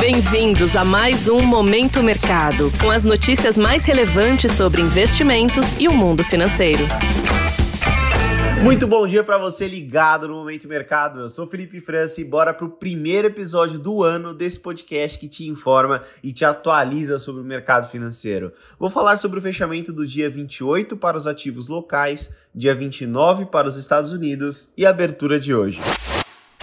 Bem-vindos a mais um Momento Mercado, com as notícias mais relevantes sobre investimentos e o mundo financeiro. Muito bom dia para você ligado no Momento Mercado. Eu sou Felipe França e bora para o primeiro episódio do ano desse podcast que te informa e te atualiza sobre o mercado financeiro. Vou falar sobre o fechamento do dia 28 para os ativos locais, dia 29 para os Estados Unidos e a abertura de hoje.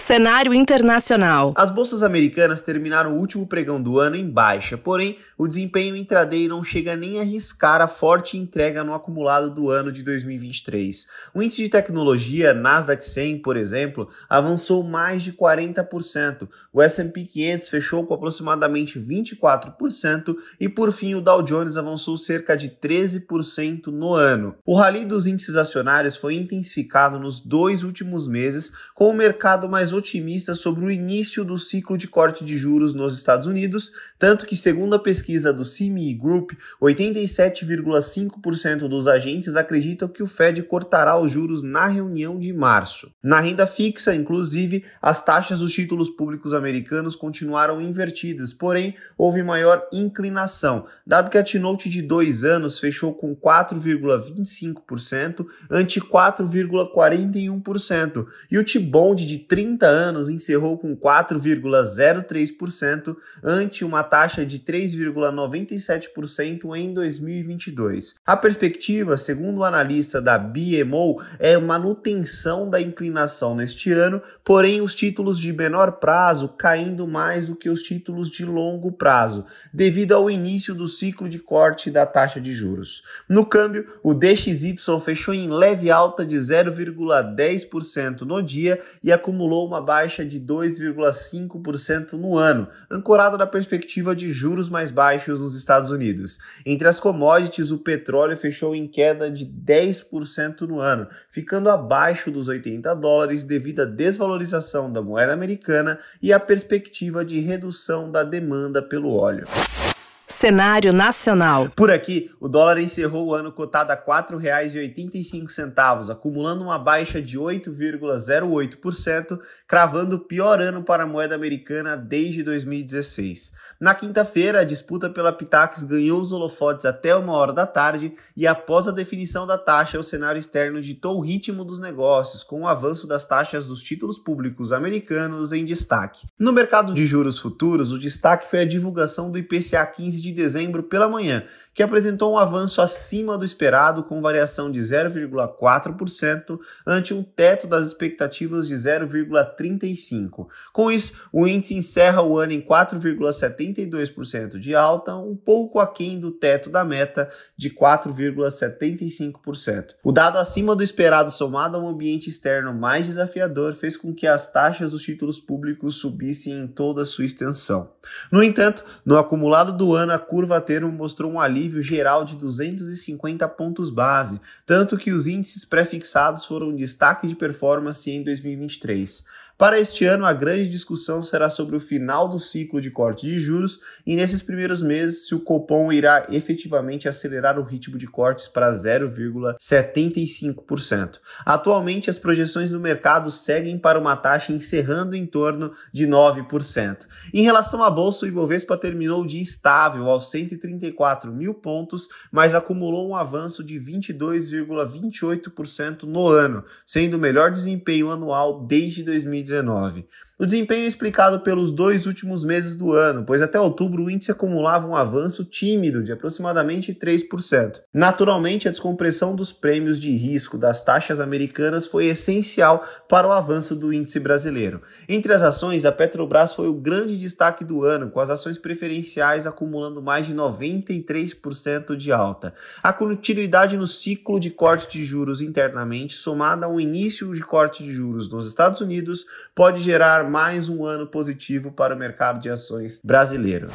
Cenário internacional. As bolsas americanas terminaram o último pregão do ano em baixa, porém o desempenho intraday não chega nem a arriscar a forte entrega no acumulado do ano de 2023. O índice de tecnologia Nasdaq 100, por exemplo, avançou mais de 40%. O S&P 500 fechou com aproximadamente 24% e por fim o Dow Jones avançou cerca de 13% no ano. O rally dos índices acionários foi intensificado nos dois últimos meses, com o mercado mais otimista sobre o início do ciclo de corte de juros nos Estados Unidos, tanto que, segundo a pesquisa do CME Group, 87,5% dos agentes acreditam que o Fed cortará os juros na reunião de março. Na renda fixa, inclusive, as taxas dos títulos públicos americanos continuaram invertidas, porém houve maior inclinação, dado que a T-Note de dois anos fechou com 4,25% ante 4,41% e o T-Bond de 30 anos encerrou com 4,03% ante uma taxa de 3,97% em 2022. A perspectiva, segundo o analista da BMO, é manutenção da inclinação neste ano, porém os títulos de menor prazo caindo mais do que os títulos de longo prazo, devido ao início do ciclo de corte da taxa de juros. No câmbio, o DXY fechou em leve alta de 0,10% no dia e acumulou uma baixa de 2,5% no ano, ancorado na perspectiva de juros mais baixos nos Estados Unidos. Entre as commodities, o petróleo fechou em queda de 10% no ano, ficando abaixo dos 80 dólares devido à desvalorização da moeda americana e à perspectiva de redução da demanda pelo óleo. Cenário nacional. Por aqui, o dólar encerrou o ano cotado a R$ 4,85, acumulando uma baixa de 8,08%, cravando o pior ano para a moeda americana desde 2016. Na quinta-feira, a disputa pela Pitax ganhou os holofotes até uma hora da tarde e após a definição da taxa, o cenário externo ditou o ritmo dos negócios, com o avanço das taxas dos títulos públicos americanos em destaque. No mercado de juros futuros, o destaque foi a divulgação do IPCA 15 de dezembro pela manhã, que apresentou um avanço acima do esperado, com variação de 0,4%, ante um teto das expectativas de 0,35%. Com isso, o índice encerra o ano em 4,72% de alta, um pouco aquém do teto da meta de 4,75%. O dado acima do esperado, somado a um ambiente externo mais desafiador, fez com que as taxas dos títulos públicos subissem em toda a sua extensão. No entanto, no acumulado do ano, a curva termo mostrou um alívio geral de 250 pontos base, tanto que os índices pré-fixados foram destaque de performance em 2023. Para este ano, a grande discussão será sobre o final do ciclo de corte de juros e nesses primeiros meses se o Copom irá efetivamente acelerar o ritmo de cortes para 0,75%. Atualmente, as projeções do mercado seguem para uma taxa encerrando em torno de 9%. Em relação à bolsa, o Ibovespa terminou dia estável aos 134 mil pontos, mas acumulou um avanço de 22,28% no ano, sendo o melhor desempenho anual desde 2019. 2019. O desempenho é explicado pelos dois últimos meses do ano, pois até outubro o índice acumulava um avanço tímido de aproximadamente 3%. Naturalmente, a descompressão dos prêmios de risco das taxas americanas foi essencial para o avanço do índice brasileiro. Entre as ações, a Petrobras foi o grande destaque do ano, com as ações preferenciais acumulando mais de 93% de alta. A continuidade no ciclo de corte de juros internamente, somada ao início de corte de juros nos Estados Unidos, pode gerar mais um ano positivo para o mercado de ações brasileiro.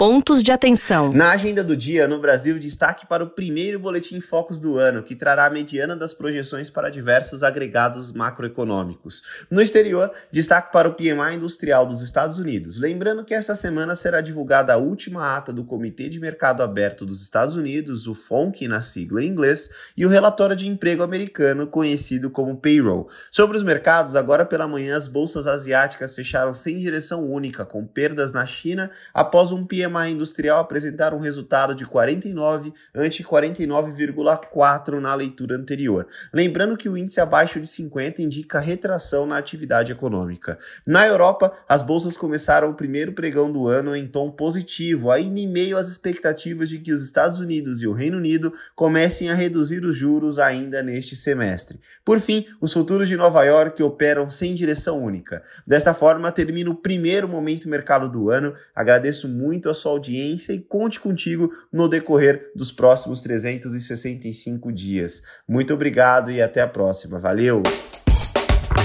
Pontos de atenção. Na agenda do dia, no Brasil, destaque para o primeiro Boletim Focus do ano, que trará a mediana das projeções para diversos agregados macroeconômicos. No exterior, destaque para o PMI industrial dos Estados Unidos. Lembrando que esta semana será divulgada a última ata do Comitê de Mercado Aberto dos Estados Unidos, o FONC na sigla em inglês, e o relatório de emprego americano, conhecido como Payroll. Sobre os mercados, agora pela manhã as bolsas asiáticas fecharam sem direção única, com perdas na China após um PMI industrial apresentar um resultado de 49 ante 49,4 na leitura anterior. Lembrando que o índice abaixo de 50 indica retração na atividade econômica. Na Europa, as bolsas começaram o primeiro pregão do ano em tom positivo, ainda em meio às expectativas de que os Estados Unidos e o Reino Unido comecem a reduzir os juros ainda neste semestre. Por fim, os futuros de Nova York operam sem direção única. Desta forma, termina o primeiro momento mercado do ano. Agradeço muito a sua audiência e conte contigo no decorrer dos próximos 365 dias. Muito obrigado e até a próxima. Valeu!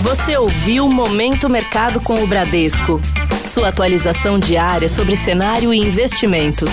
Você ouviu Momento Mercado com o Bradesco. Sua atualização diária sobre cenário e investimentos.